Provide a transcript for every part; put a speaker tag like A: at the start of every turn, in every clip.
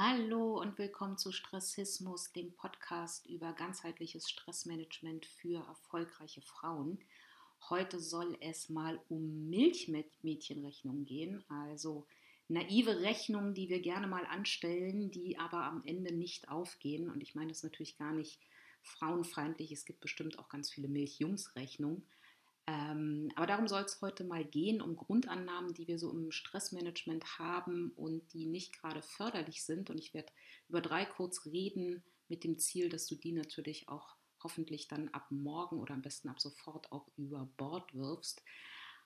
A: Hallo und willkommen zu Stressismus, dem Podcast über ganzheitliches Stressmanagement für erfolgreiche Frauen. Heute soll es mal um Milchmädchenrechnungen gehen, also naive Rechnungen, die wir gerne mal anstellen, die aber am Ende nicht aufgehen. Und ich meine das natürlich gar nicht frauenfeindlich. Es gibt bestimmt auch ganz viele Milchjungsrechnungen. Ähm, aber darum soll es heute mal gehen, um Grundannahmen, die wir so im Stressmanagement haben und die nicht gerade förderlich sind. Und ich werde über drei kurz reden mit dem Ziel, dass du die natürlich auch hoffentlich dann ab morgen oder am besten ab sofort auch über Bord wirfst.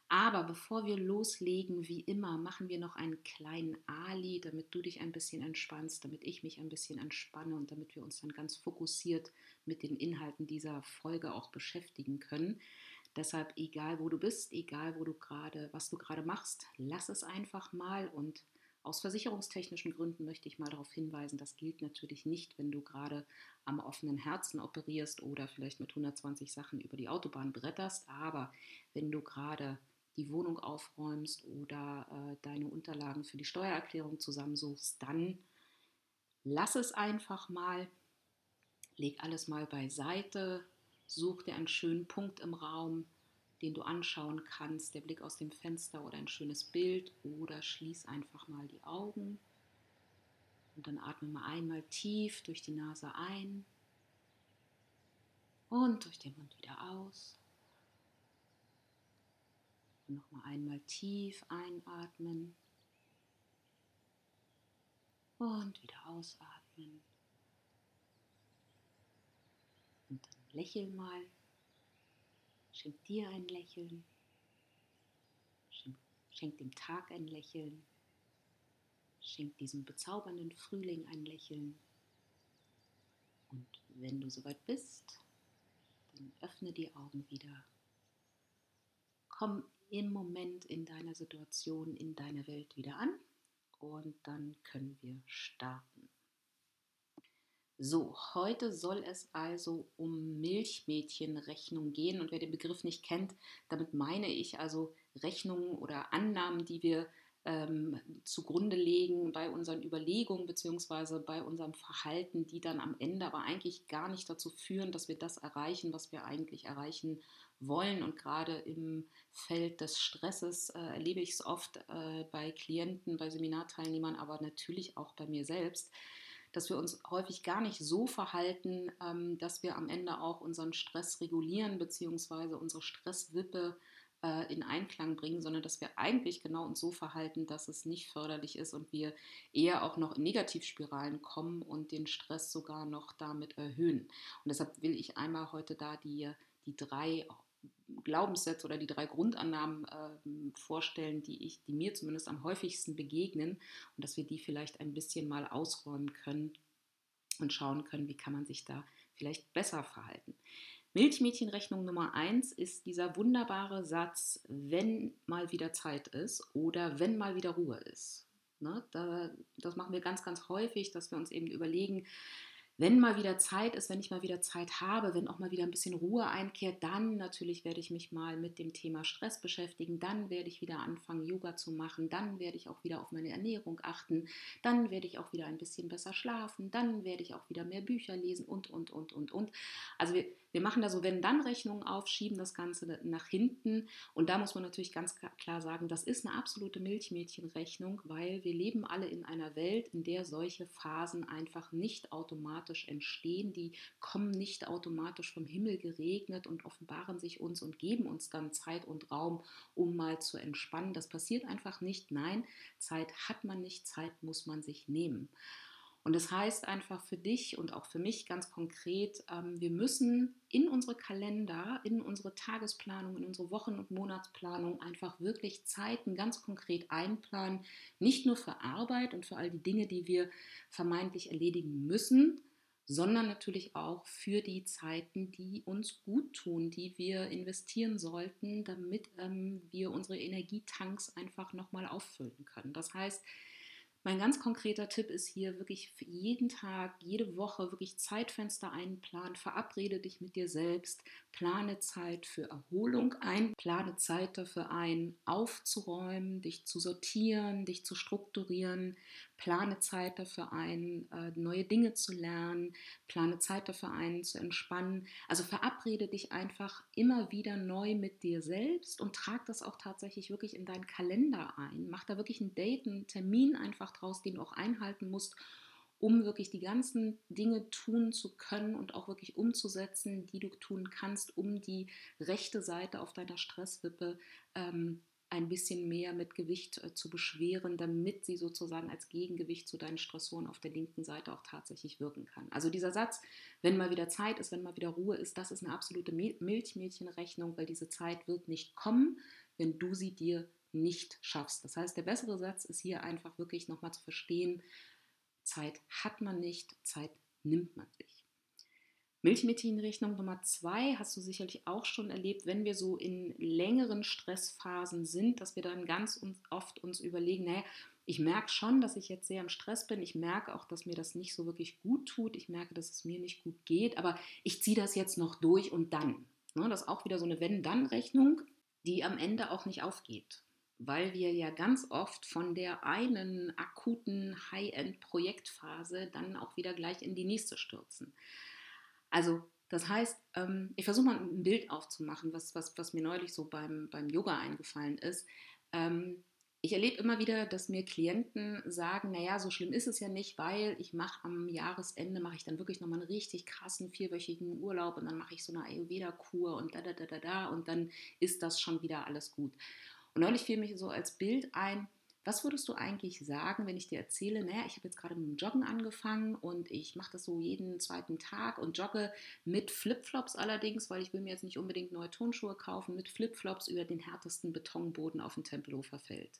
A: Aber bevor wir loslegen, wie immer, machen wir noch einen kleinen Ali, damit du dich ein bisschen entspannst, damit ich mich ein bisschen entspanne und damit wir uns dann ganz fokussiert mit den Inhalten dieser Folge auch beschäftigen können. Deshalb, egal wo du bist, egal wo du gerade, was du gerade machst, lass es einfach mal. Und aus versicherungstechnischen Gründen möchte ich mal darauf hinweisen, das gilt natürlich nicht, wenn du gerade am offenen Herzen operierst oder vielleicht mit 120 Sachen über die Autobahn bretterst. Aber wenn du gerade die Wohnung aufräumst oder äh, deine Unterlagen für die Steuererklärung zusammensuchst, dann lass es einfach mal, leg alles mal beiseite, Such dir einen schönen Punkt im Raum, den du anschauen kannst, der Blick aus dem Fenster oder ein schönes Bild oder schließ einfach mal die Augen und dann atme mal einmal tief durch die Nase ein und durch den Mund wieder aus. Und nochmal einmal tief einatmen und wieder ausatmen. Und dann lächel mal. Schenk dir ein Lächeln. Schenk, schenk dem Tag ein Lächeln. Schenk diesem bezaubernden Frühling ein Lächeln. Und wenn du soweit bist, dann öffne die Augen wieder. Komm im Moment in deiner Situation, in deiner Welt wieder an und dann können wir starten. So, heute soll es also um Milchmädchenrechnung gehen. Und wer den Begriff nicht kennt, damit meine ich also Rechnungen oder Annahmen, die wir ähm, zugrunde legen bei unseren Überlegungen bzw. bei unserem Verhalten, die dann am Ende aber eigentlich gar nicht dazu führen, dass wir das erreichen, was wir eigentlich erreichen wollen. Und gerade im Feld des Stresses äh, erlebe ich es oft äh, bei Klienten, bei Seminarteilnehmern, aber natürlich auch bei mir selbst dass wir uns häufig gar nicht so verhalten, ähm, dass wir am Ende auch unseren Stress regulieren bzw. unsere Stresswippe äh, in Einklang bringen, sondern dass wir eigentlich genau uns so verhalten, dass es nicht förderlich ist und wir eher auch noch in Negativspiralen kommen und den Stress sogar noch damit erhöhen. Und deshalb will ich einmal heute da die, die drei Glaubenssätze oder die drei Grundannahmen äh, vorstellen, die ich, die mir zumindest am häufigsten begegnen und dass wir die vielleicht ein bisschen mal ausräumen können und schauen können, wie kann man sich da vielleicht besser verhalten. Milchmädchenrechnung Nummer eins ist dieser wunderbare Satz, wenn mal wieder Zeit ist oder wenn mal wieder Ruhe ist. Ne, da, das machen wir ganz, ganz häufig, dass wir uns eben überlegen, wenn mal wieder Zeit ist, wenn ich mal wieder Zeit habe, wenn auch mal wieder ein bisschen Ruhe einkehrt, dann natürlich werde ich mich mal mit dem Thema Stress beschäftigen, dann werde ich wieder anfangen, Yoga zu machen, dann werde ich auch wieder auf meine Ernährung achten, dann werde ich auch wieder ein bisschen besser schlafen, dann werde ich auch wieder mehr Bücher lesen und, und, und, und, und. Also wir, wir machen da so Wenn-Dann-Rechnungen auf, schieben das Ganze nach hinten und da muss man natürlich ganz klar sagen, das ist eine absolute Milchmädchenrechnung, weil wir leben alle in einer Welt, in der solche Phasen einfach nicht automatisch automatisch entstehen, die kommen nicht automatisch vom Himmel geregnet und offenbaren sich uns und geben uns dann Zeit und Raum, um mal zu entspannen. Das passiert einfach nicht. Nein, Zeit hat man nicht, Zeit muss man sich nehmen. Und das heißt einfach für dich und auch für mich ganz konkret, ähm, wir müssen in unsere Kalender, in unsere Tagesplanung, in unsere Wochen- und Monatsplanung einfach wirklich Zeiten ganz konkret einplanen. Nicht nur für Arbeit und für all die Dinge, die wir vermeintlich erledigen müssen, sondern natürlich auch für die Zeiten, die uns gut tun, die wir investieren sollten, damit ähm, wir unsere Energietanks einfach nochmal auffüllen können. Das heißt, Mein ganz konkreter Tipp ist hier wirklich für jeden Tag, jede Woche wirklich Zeitfenster einplanen. Verabrede dich mit dir selbst. Plane Zeit für Erholung ein. Plane Zeit dafür ein, aufzuräumen, dich zu sortieren, dich zu strukturieren. Plane Zeit dafür ein, äh, neue Dinge zu lernen. Plane Zeit dafür ein, zu entspannen. Also verabrede dich einfach immer wieder neu mit dir selbst und trag das auch tatsächlich wirklich in deinen Kalender ein. Mach da wirklich ein Date, einen Termin einfach draus, den du auch einhalten musst, um wirklich die ganzen Dinge tun zu können und auch wirklich umzusetzen, die du tun kannst, um die rechte Seite auf deiner Stresswippe ähm, ein bisschen mehr mit Gewicht äh, zu beschweren, damit sie sozusagen als Gegengewicht zu deinen Stressoren auf der linken Seite auch tatsächlich wirken kann. Also dieser Satz, wenn mal wieder Zeit ist, wenn mal wieder Ruhe ist, das ist eine absolute Milchmädchenrechnung, weil diese Zeit wird nicht kommen, wenn du sie dir nicht schaffst. Das heißt, der bessere Satz ist hier einfach wirklich nochmal zu verstehen, Zeit hat man nicht, Zeit nimmt man sich. Milchmädchenrechnung Nummer zwei hast du sicherlich auch schon erlebt, wenn wir so in längeren Stressphasen sind, dass wir dann ganz oft uns überlegen, naja, ich merke schon, dass ich jetzt sehr im Stress bin. Ich merke auch, dass mir das nicht so wirklich gut tut. Ich merke, dass es mir nicht gut geht. Aber ich ziehe das jetzt noch durch und dann. Ne, das ist auch wieder so eine Wenn-Dann-Rechnung, die am Ende auch nicht aufgeht weil wir ja ganz oft von der einen akuten High-End-Projektphase dann auch wieder gleich in die nächste stürzen. Also das heißt, ähm, ich versuche mal ein Bild aufzumachen, was, was, was mir neulich so beim, beim Yoga eingefallen ist. Ähm, ich erlebe immer wieder, dass mir Klienten sagen, naja, so schlimm ist es ja nicht, weil ich mache am Jahresende, mache ich dann wirklich nochmal einen richtig krassen vierwöchigen Urlaub und dann mache ich so eine Ayurveda-Kur und da, da, da, da, da und dann ist das schon wieder alles gut. Und neulich fiel mir so als Bild ein, was würdest du eigentlich sagen, wenn ich dir erzähle, naja, ich habe jetzt gerade mit dem Joggen angefangen und ich mache das so jeden zweiten Tag und jogge mit Flipflops allerdings, weil ich will mir jetzt nicht unbedingt neue Turnschuhe kaufen, mit Flipflops über den härtesten Betonboden auf dem Tempelhofer Feld.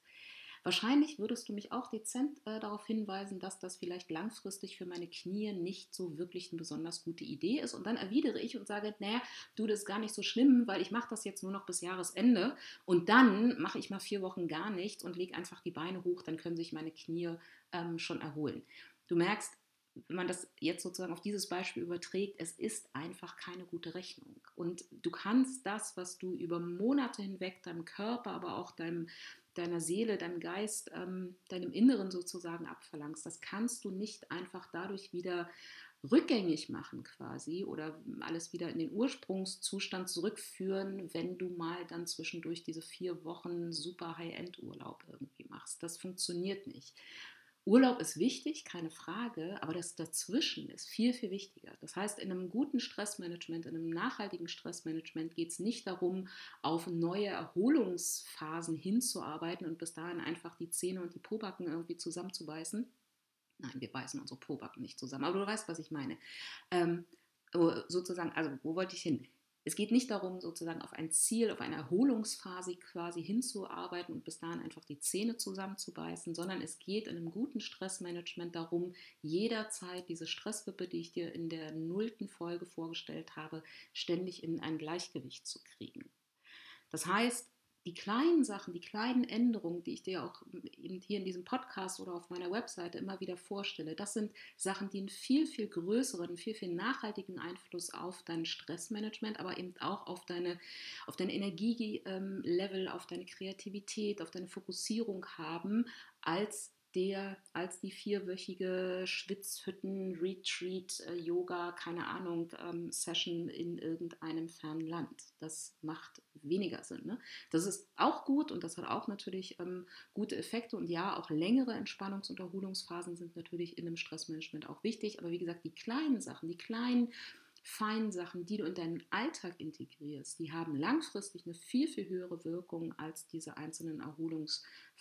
A: Wahrscheinlich würdest du mich auch dezent äh, darauf hinweisen, dass das vielleicht langfristig für meine Knie nicht so wirklich eine besonders gute Idee ist. Und dann erwidere ich und sage, naja, du, das ist gar nicht so schlimm, weil ich mache das jetzt nur noch bis Jahresende und dann mache ich mal vier Wochen gar nichts und lege einfach die Beine hoch, dann können sich meine Knie ähm, schon erholen. Du merkst, wenn man das jetzt sozusagen auf dieses Beispiel überträgt, es ist einfach keine gute Rechnung. Und du kannst das, was du über Monate hinweg deinem Körper, aber auch deinem, deiner Seele, deinem Geist, ähm, deinem Inneren sozusagen abverlangst. Das kannst du nicht einfach dadurch wieder rückgängig machen quasi oder alles wieder in den Ursprungszustand zurückführen, wenn du mal dann zwischendurch diese vier Wochen super High-End-Urlaub irgendwie machst. Das funktioniert nicht. Urlaub ist wichtig, keine Frage, aber das dazwischen ist viel, viel wichtiger. Das heißt, in einem guten Stressmanagement, in einem nachhaltigen Stressmanagement geht es nicht darum, auf neue Erholungsphasen hinzuarbeiten und bis dahin einfach die Zähne und die Pobacken irgendwie zusammenzubeißen. Nein, wir beißen unsere Pobacken nicht zusammen, aber du weißt, was ich meine. Ähm, sozusagen, also wo wollte ich hin? Es geht nicht darum, sozusagen auf ein Ziel, auf eine Erholungsphase quasi hinzuarbeiten und bis dahin einfach die Zähne zusammenzubeißen, sondern es geht in einem guten Stressmanagement darum, jederzeit diese Stresswippe, die ich dir in der nullten Folge vorgestellt habe, ständig in ein Gleichgewicht zu kriegen. Das heißt, die kleinen Sachen, die kleinen Änderungen, die ich dir auch hier in diesem Podcast oder auf meiner Webseite immer wieder vorstelle, das sind Sachen, die einen viel, viel größeren, viel, viel nachhaltigen Einfluss auf dein Stressmanagement, aber eben auch auf deine, auf dein Energielevel, auf deine Kreativität, auf deine Fokussierung haben, als der als die vierwöchige Schwitzhütten-Retreat, äh, Yoga, keine Ahnung, ähm, Session in irgendeinem fernen Land. Das macht weniger Sinn. Ne? Das ist auch gut und das hat auch natürlich ähm, gute Effekte. Und ja, auch längere Entspannungs- und Erholungsphasen sind natürlich in einem Stressmanagement auch wichtig. Aber wie gesagt, die kleinen Sachen, die kleinen feinen Sachen, die du in deinen Alltag integrierst, die haben langfristig eine viel, viel höhere Wirkung als diese einzelnen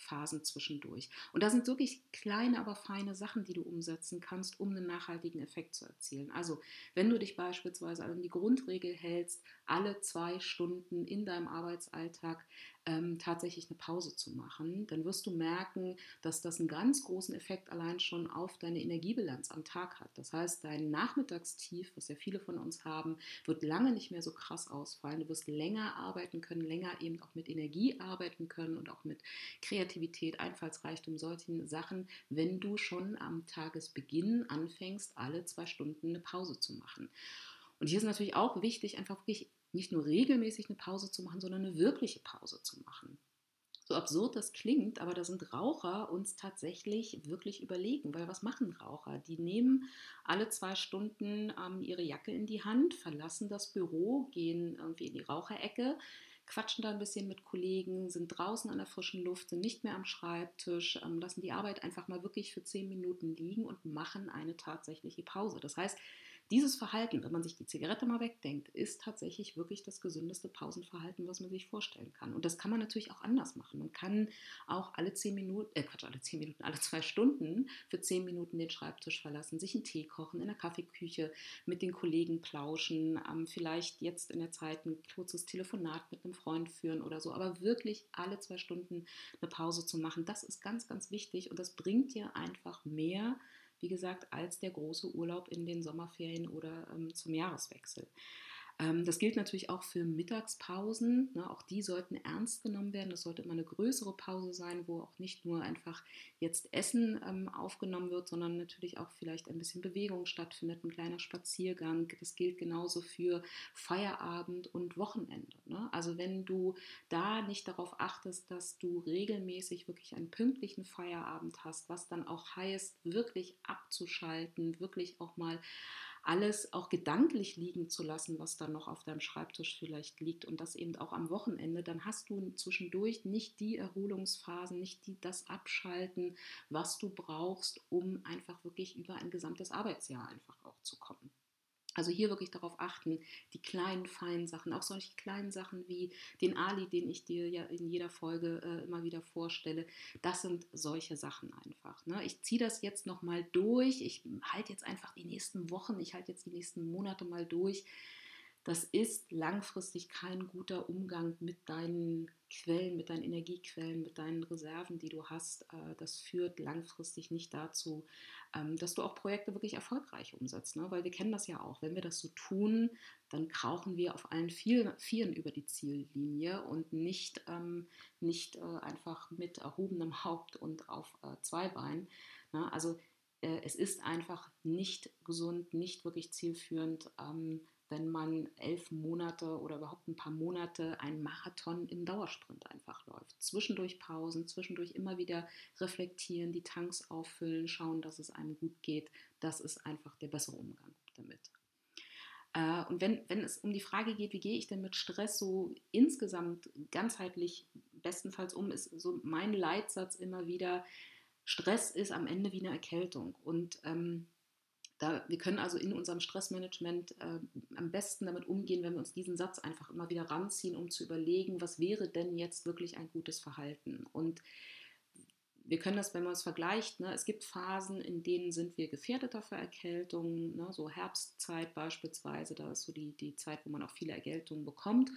A: Erholungsphasen zwischendurch. Und da sind wirklich kleine, aber feine Sachen, die du umsetzen kannst, um einen nachhaltigen Effekt zu erzielen. Also, wenn du dich beispielsweise an die Grundregel hältst, alle zwei Stunden in deinem Arbeitsalltag ähm, tatsächlich eine Pause zu machen, dann wirst du merken, dass das einen ganz großen Effekt allein schon auf deine Energiebilanz am Tag hat. Das heißt, dein Nachmittagstief, was ja viele von uns haben, wird lange nicht mehr so krass ausfallen. Du wirst länger arbeiten können, länger eben auch mit Energie arbeiten können und auch mit Kreativität, Einfallsreichtum, solchen Sachen, wenn du schon am Tagesbeginn anfängst, alle zwei Stunden eine Pause zu machen. Und hier ist natürlich auch wichtig, einfach wirklich nicht nur regelmäßig eine Pause zu machen, sondern eine wirkliche Pause zu machen. So absurd das klingt, aber da sind Raucher uns tatsächlich wirklich überlegen, weil was machen Raucher? Die nehmen alle zwei Stunden ähm, ihre Jacke in die Hand, verlassen das Büro, gehen irgendwie in die Raucherecke, quatschen da ein bisschen mit Kollegen, sind draußen an der frischen Luft, sind nicht mehr am Schreibtisch, ähm, lassen die Arbeit einfach mal wirklich für zehn Minuten liegen und machen eine tatsächliche Pause. Das heißt, dieses Verhalten, wenn man sich die Zigarette mal wegdenkt, ist tatsächlich wirklich das gesündeste Pausenverhalten, was man sich vorstellen kann. Und das kann man natürlich auch anders machen. Man kann auch alle zehn Minuten, äh Quatsch, alle zehn Minuten, alle zwei Stunden für zehn Minuten den Schreibtisch verlassen, sich einen Tee kochen, in der Kaffeeküche mit den Kollegen plauschen, ähm, vielleicht jetzt in der Zeit ein kurzes Telefonat mit einem Freund führen oder so. Aber wirklich alle zwei Stunden eine Pause zu machen, das ist ganz, ganz wichtig und das bringt dir einfach mehr wie gesagt, als der große Urlaub in den Sommerferien oder ähm, zum Jahreswechsel. Ähm, das gilt natürlich auch für Mittagspausen. Ne? Auch die sollten ernst genommen werden. Das sollte immer eine größere Pause sein, wo auch nicht nur einfach jetzt Essen ähm, aufgenommen wird, sondern natürlich auch vielleicht ein bisschen Bewegung stattfindet, ein kleiner Spaziergang. Das gilt genauso für Feierabend und Wochenende. Ne? Also wenn du da nicht darauf achtest, dass du regelmäßig wirklich einen pünktlichen Feierabend hast, was dann auch heißt, wirklich abzuschalten, wirklich auch mal alles auch gedanklich liegen zu lassen, was dann noch auf deinem Schreibtisch vielleicht liegt und das eben auch am Wochenende, dann hast du zwischendurch nicht die Erholungsphasen, nicht die, das Abschalten, was du brauchst, um einfach wirklich über ein gesamtes Arbeitsjahr einfach auch zu kommen. Also hier wirklich darauf achten, die kleinen, feinen Sachen, auch solche kleinen Sachen wie den Ali, den ich dir ja in jeder Folge äh, immer wieder vorstelle, das sind solche Sachen einfach. Ne? Ich ziehe das jetzt nochmal durch, ich halte jetzt einfach die nächsten Wochen, ich halte jetzt die nächsten Monate mal durch, das ist langfristig kein guter Umgang mit deinen Quellen, mit deinen Energiequellen, mit deinen Reserven, die du hast. Äh, das führt langfristig nicht dazu, ähm, dass du auch Projekte wirklich erfolgreich umsetzt. Ne? Weil wir kennen das ja auch. Wenn wir das so tun, dann krauchen wir auf allen Vieren über die Ziellinie und nicht, ähm, nicht äh, einfach mit erhobenem Haupt und auf äh, zwei Beinen. Ne? Also es ist einfach nicht gesund, nicht wirklich zielführend, ähm, wenn man elf Monate oder überhaupt ein paar Monate einen Marathon im Dauersprint einfach läuft. Zwischendurch Pausen, zwischendurch immer wieder reflektieren, die Tanks auffüllen, schauen, dass es einem gut geht. Das ist einfach der bessere Umgang damit. Äh, und wenn, wenn es um die Frage geht, wie gehe ich denn mit Stress so insgesamt ganzheitlich bestenfalls um, ist so mein Leitsatz immer wieder, Stress ist am Ende wie eine Erkältung. Und ähm, da, wir können also in unserem Stressmanagement äh, am besten damit umgehen, wenn wir uns diesen Satz einfach immer wieder ranziehen, um zu überlegen, was wäre denn jetzt wirklich ein gutes Verhalten. Und wir können das, wenn man es vergleicht, ne, es gibt Phasen, in denen sind wir gefährdeter für Erkältungen, ne, so Herbstzeit beispielsweise, da ist so die, die Zeit, wo man auch viele Erkältungen bekommt.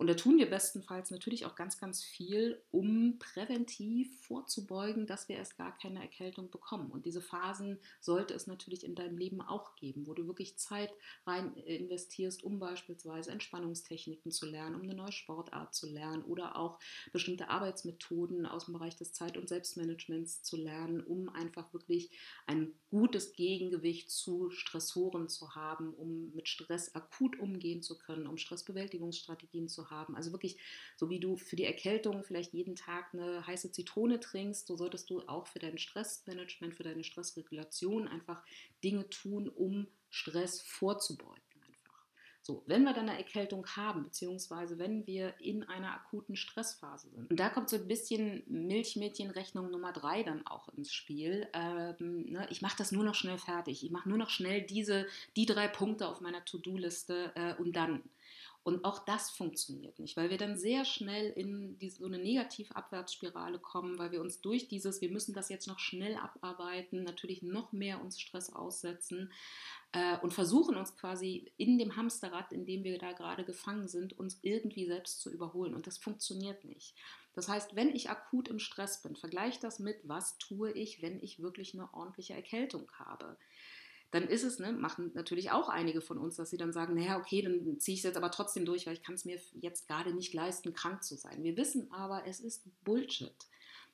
A: Und da tun wir bestenfalls natürlich auch ganz, ganz viel, um präventiv vorzubeugen, dass wir erst gar keine Erkältung bekommen. Und diese Phasen sollte es natürlich in deinem Leben auch geben, wo du wirklich Zeit rein investierst, um beispielsweise Entspannungstechniken zu lernen, um eine neue Sportart zu lernen oder auch bestimmte Arbeitsmethoden aus dem Bereich des Zeit- und Selbstmanagements zu lernen, um einfach wirklich ein gutes Gegengewicht zu Stressoren zu haben, um mit Stress akut umgehen zu können, um Stressbewältigungsstrategien zu haben. Also wirklich, so wie du für die Erkältung vielleicht jeden Tag eine heiße Zitrone trinkst, so solltest du auch für dein Stressmanagement, für deine Stressregulation einfach Dinge tun, um Stress vorzubeugen. So, wenn wir dann eine Erkältung haben, beziehungsweise wenn wir in einer akuten Stressphase sind, und da kommt so ein bisschen Milchmädchenrechnung Nummer drei dann auch ins Spiel. Ähm, ne, ich mache das nur noch schnell fertig. Ich mache nur noch schnell diese, die drei Punkte auf meiner To-Do-Liste äh, und dann. Und auch das funktioniert nicht, weil wir dann sehr schnell in die, so eine negative Abwärtsspirale kommen, weil wir uns durch dieses, wir müssen das jetzt noch schnell abarbeiten, natürlich noch mehr uns Stress aussetzen äh, und versuchen uns quasi in dem Hamsterrad, in dem wir da gerade gefangen sind, uns irgendwie selbst zu überholen. Und das funktioniert nicht. Das heißt, wenn ich akut im Stress bin, vergleiche das mit, was tue ich, wenn ich wirklich eine ordentliche Erkältung habe dann ist es, ne, machen natürlich auch einige von uns, dass sie dann sagen, naja, okay, dann ziehe ich es jetzt aber trotzdem durch, weil ich kann es mir jetzt gerade nicht leisten, krank zu sein. Wir wissen aber, es ist Bullshit.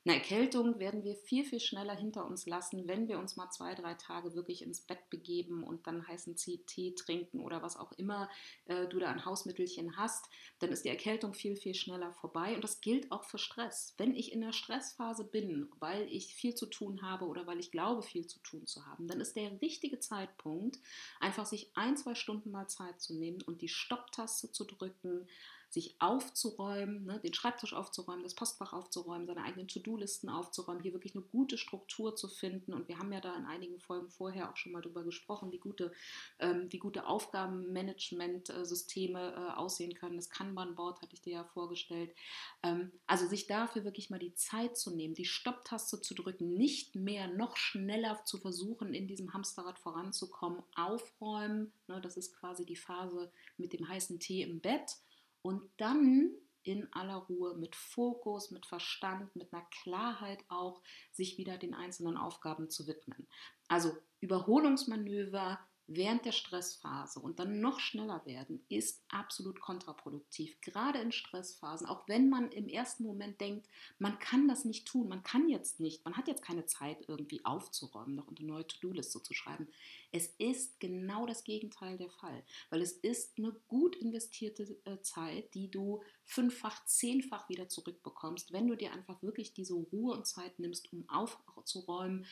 A: Eine Erkältung werden wir viel, viel schneller hinter uns lassen, wenn wir uns mal zwei, drei Tage wirklich ins Bett begeben und dann heißen Tee trinken oder was auch immer äh, du da an Hausmittelchen hast. Dann ist die Erkältung viel, viel schneller vorbei. Und das gilt auch für Stress. Wenn ich in der Stressphase bin, weil ich viel zu tun habe oder weil ich glaube, viel zu tun zu haben, dann ist der richtige Zeitpunkt, einfach sich ein, zwei Stunden mal Zeit zu nehmen und die Stopptaste zu drücken, sich aufzuräumen, ne, den Schreibtisch aufzuräumen, das Postfach aufzuräumen, seine eigenen To-Do-Listen aufzuräumen, hier wirklich eine gute Struktur zu finden. Und wir haben ja da in einigen Folgen vorher auch schon mal darüber gesprochen, wie gute, ähm, wie gute Aufgabenmanagement-Systeme äh, aussehen können. Das Kanban-Board hatte ich dir ja vorgestellt. Ähm, also sich dafür wirklich mal die Zeit zu nehmen, die Stopptaste zu drücken, nicht mehr noch schneller zu versuchen, in diesem Hamsterrad voranzukommen, aufräumen. Ne, das ist quasi die Phase mit dem heißen Tee im Bett und dann in aller Ruhe mit Fokus, mit Verstand, mit einer Klarheit auch sich wieder den einzelnen Aufgaben zu widmen. Also Überholungsmanöver während der Stressphase und dann noch schneller werden, ist absolut kontraproduktiv. Gerade in Stressphasen, auch wenn man im ersten Moment denkt, man kann das nicht tun, man kann jetzt nicht, man hat jetzt keine Zeit irgendwie aufzuräumen, noch eine neue To-Do-Liste zu schreiben. Es ist genau das Gegenteil der Fall, weil es ist eine gut investierte äh, Zeit, die du fünffach, zehnfach wieder zurückbekommst, wenn du dir einfach wirklich diese Ruhe und Zeit nimmst, um aufzuräumen,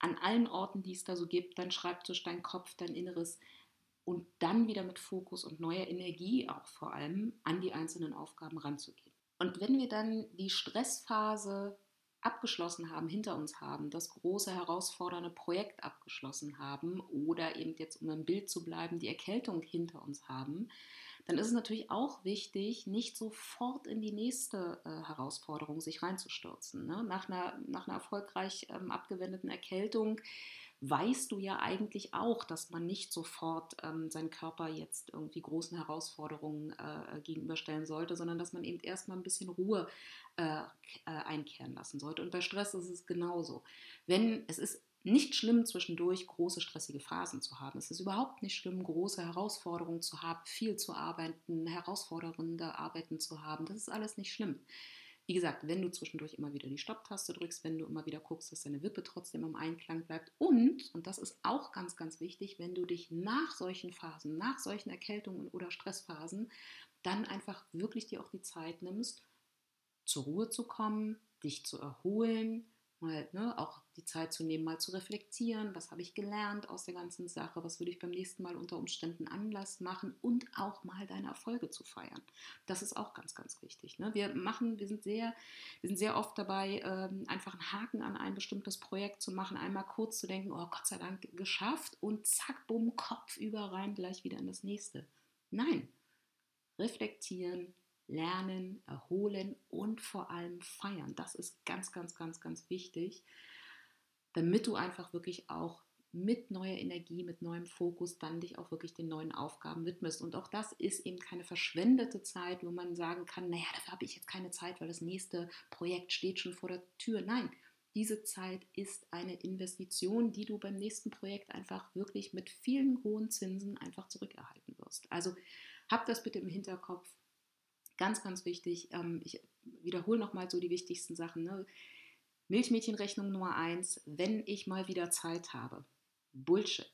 A: an allen Orten, die es da so gibt, dein Schreibtisch, dein Kopf, dein Inneres und dann wieder mit Fokus und neuer Energie auch vor allem an die einzelnen Aufgaben ranzugehen. Und wenn wir dann die Stressphase abgeschlossen haben, hinter uns haben, das große herausfordernde Projekt abgeschlossen haben oder eben jetzt, um im Bild zu bleiben, die Erkältung hinter uns haben, dann ist es natürlich auch wichtig, nicht sofort in die nächste äh, Herausforderung sich reinzustürzen. Ne? Nach, einer, nach einer erfolgreich ähm, abgewendeten Erkältung weißt du ja eigentlich auch, dass man nicht sofort ähm, seinen Körper jetzt irgendwie großen Herausforderungen äh, gegenüberstellen sollte, sondern dass man eben erstmal ein bisschen Ruhe äh, äh, einkehren lassen sollte. Und bei Stress ist es genauso. Wenn es ist nicht schlimm, zwischendurch große stressige Phasen zu haben. Es ist überhaupt nicht schlimm, große Herausforderungen zu haben, viel zu arbeiten, herausfordernde Arbeiten zu haben. Das ist alles nicht schlimm. Wie gesagt, wenn du zwischendurch immer wieder die Stopptaste drückst, wenn du immer wieder guckst, dass deine Wippe trotzdem im Einklang bleibt und, und das ist auch ganz, ganz wichtig, wenn du dich nach solchen Phasen, nach solchen Erkältungen oder Stressphasen, dann einfach wirklich dir auch die Zeit nimmst, zur Ruhe zu kommen, dich zu erholen, mal ne, auch die Zeit zu nehmen, mal zu reflektieren, was habe ich gelernt aus der ganzen Sache, was würde ich beim nächsten Mal unter Umständen Anlass machen und auch mal deine Erfolge zu feiern. Das ist auch ganz, ganz wichtig. Ne? Wir machen, wir sind sehr, wir sind sehr oft dabei, ähm, einfach einen Haken an ein bestimmtes Projekt zu machen, einmal kurz zu denken, oh Gott sei Dank geschafft und zack, bumm, Kopf über rein, gleich wieder in das nächste. Nein, reflektieren, lernen, erholen und vor allem feiern. Das ist ganz, ganz, ganz, ganz wichtig, damit du einfach wirklich auch mit neuer Energie, mit neuem Fokus dann dich auch wirklich den neuen Aufgaben widmest. Und auch das ist eben keine verschwendete Zeit, wo man sagen kann, naja, dafür habe ich jetzt keine Zeit, weil das nächste Projekt steht schon vor der Tür. Nein, diese Zeit ist eine Investition, die du beim nächsten Projekt einfach wirklich mit vielen hohen Zinsen einfach zurückerhalten wirst. Also hab das bitte im Hinterkopf. Ganz, ganz wichtig. Ähm, ich wiederhole nochmal so die wichtigsten Sachen. Ne? Milchmädchenrechnung Nummer eins, wenn ich mal wieder Zeit habe. Bullshit.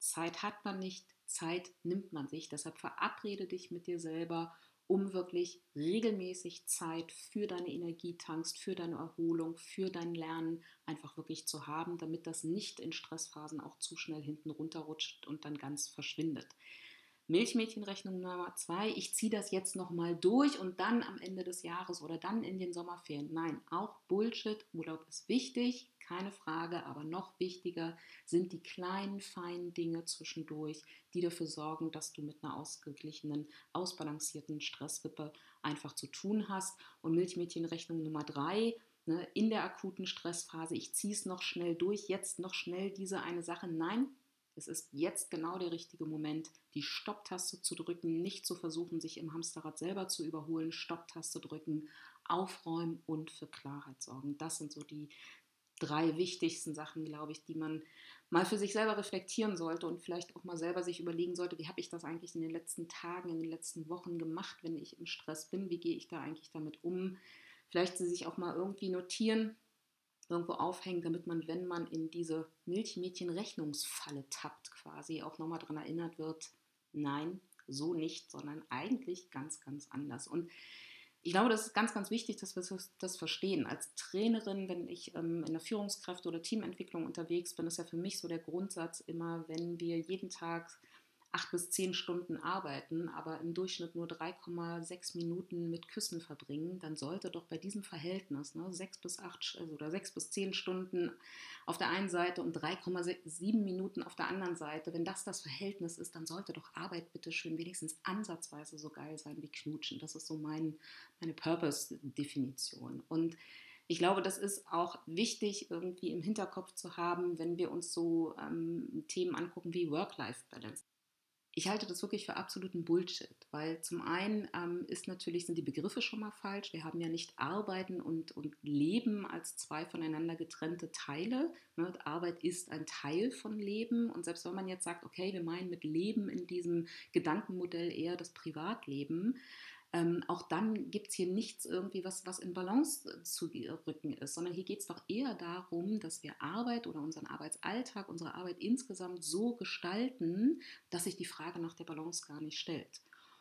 A: Zeit hat man nicht, Zeit nimmt man sich. Deshalb verabrede dich mit dir selber, um wirklich regelmäßig Zeit für deine Energie tankst, für deine Erholung, für dein Lernen einfach wirklich zu haben, damit das nicht in Stressphasen auch zu schnell hinten runterrutscht und dann ganz verschwindet. Milchmädchenrechnung Nummer zwei, ich ziehe das jetzt nochmal durch und dann am Ende des Jahres oder dann in den Sommerferien. Nein, auch Bullshit. Urlaub ist wichtig, keine Frage, aber noch wichtiger sind die kleinen, feinen Dinge zwischendurch, die dafür sorgen, dass du mit einer ausgeglichenen, ausbalancierten Stresswippe einfach zu tun hast. Und Milchmädchenrechnung Nummer drei, ne, in der akuten Stressphase, ich ziehe es noch schnell durch, jetzt noch schnell diese eine Sache. Nein, es ist jetzt genau der richtige Moment, die Stopptaste zu drücken, nicht zu versuchen, sich im Hamsterrad selber zu überholen, Stopptaste drücken, aufräumen und für Klarheit sorgen. Das sind so die drei wichtigsten Sachen, glaube ich, die man mal für sich selber reflektieren sollte und vielleicht auch mal selber sich überlegen sollte, wie habe ich das eigentlich in den letzten Tagen, in den letzten Wochen gemacht, wenn ich im Stress bin, wie gehe ich da eigentlich damit um. Vielleicht sie sich auch mal irgendwie notieren, irgendwo aufhängen, damit man, wenn man in diese Milchmädchen-Rechnungsfalle tappt, quasi auch nochmal daran erinnert wird, nein, so nicht, sondern eigentlich ganz, ganz anders. Und ich glaube, das ist ganz, ganz wichtig, dass wir das verstehen. Als Trainerin, wenn ich ähm, in der Führungskräfte- oder Teamentwicklung unterwegs bin, ist ja für mich so der Grundsatz immer, wenn wir jeden Tag acht bis zehn Stunden arbeiten, aber im Durchschnitt nur 3,6 Minuten mit Küssen verbringen, dann sollte doch bei diesem Verhältnis ne, sechs bis acht also oder sechs bis zehn Stunden auf der einen Seite und 3,7 Minuten auf der anderen Seite, wenn das das Verhältnis ist, dann sollte doch Arbeit bitte schön wenigstens ansatzweise so geil sein wie Knutschen. Das ist so mein, meine Purpose-Definition. Und ich glaube, das ist auch wichtig irgendwie im Hinterkopf zu haben, wenn wir uns so ähm, Themen angucken wie Work-Life-Balance. Ich halte das wirklich für absoluten Bullshit, weil zum einen ähm, ist natürlich, sind die Begriffe schon mal falsch. Wir haben ja nicht Arbeiten und, und Leben als zwei voneinander getrennte Teile. Ne? Arbeit ist ein Teil von Leben. Und selbst wenn man jetzt sagt, okay, wir meinen mit Leben in diesem Gedankenmodell eher das Privatleben, ähm, auch dann gibt es hier nichts irgendwie, was, was in Balance zu rücken ist, sondern hier geht es doch eher darum, dass wir Arbeit oder unseren Arbeitsalltag, unsere Arbeit insgesamt so gestalten, dass sich die Frage nach der Balance gar nicht stellt.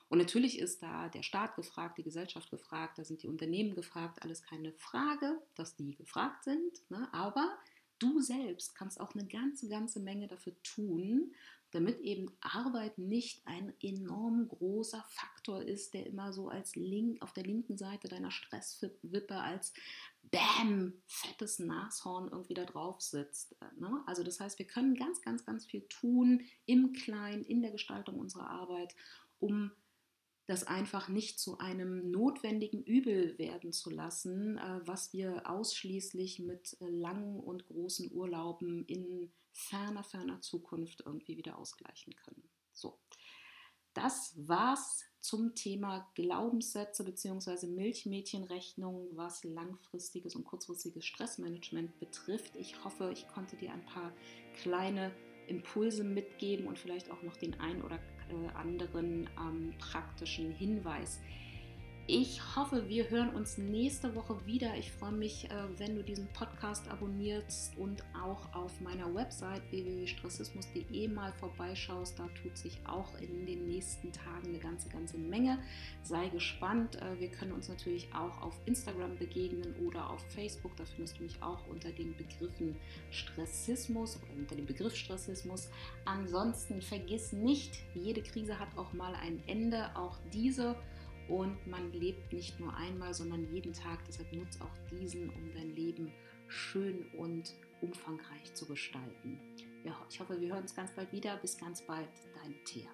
A: Und natürlich ist da der Staat gefragt, die Gesellschaft gefragt, da sind die Unternehmen gefragt, alles keine Frage, dass die gefragt sind, ne? aber du selbst kannst auch eine ganze, ganze Menge dafür tun, damit eben Arbeit nicht ein enorm großer Faktor ist, der immer so als link, auf der linken Seite deiner Stresswippe als Bäm, fettes Nashorn irgendwie da drauf sitzt. Ne? Also das heißt, wir können ganz, ganz, ganz viel tun im Kleinen, in der Gestaltung unserer Arbeit, um das einfach nicht zu einem notwendigen Übel werden zu lassen, äh, was wir ausschließlich mit äh, langen und großen Urlauben in ferner, ferner Zukunft irgendwie wieder ausgleichen können. So, das war's zum Thema Glaubenssätze bzw. Milchmädchenrechnung, was langfristiges und kurzfristiges Stressmanagement betrifft. Ich hoffe, ich konnte dir ein paar kleine Impulse mitgeben und vielleicht auch noch den ein oder äh, anderen ähm, praktischen Hinweis. Ich hoffe, wir hören uns nächste Woche wieder. Ich freue mich, äh, wenn du diesen Podcast abonnierst und auch auf meiner Website www.stressismus.de mal vorbeischaust. Da tut sich auch in den nächsten Tagen eine ganze, ganze Menge. Sei gespannt. Äh, wir können uns natürlich auch auf Instagram begegnen oder auf Facebook. Da findest du mich auch unter den Begriffen Stressismus oder unter dem Begriff Stressismus. Ansonsten vergiss nicht, jede Krise hat auch mal ein Ende. Auch diese und man lebt nicht nur einmal, sondern jeden Tag. Deshalb nutze auch diesen, um dein Leben schön und umfangreich zu gestalten. Ja, ich hoffe, wir hören uns ganz bald wieder. Bis ganz bald, dein Thea.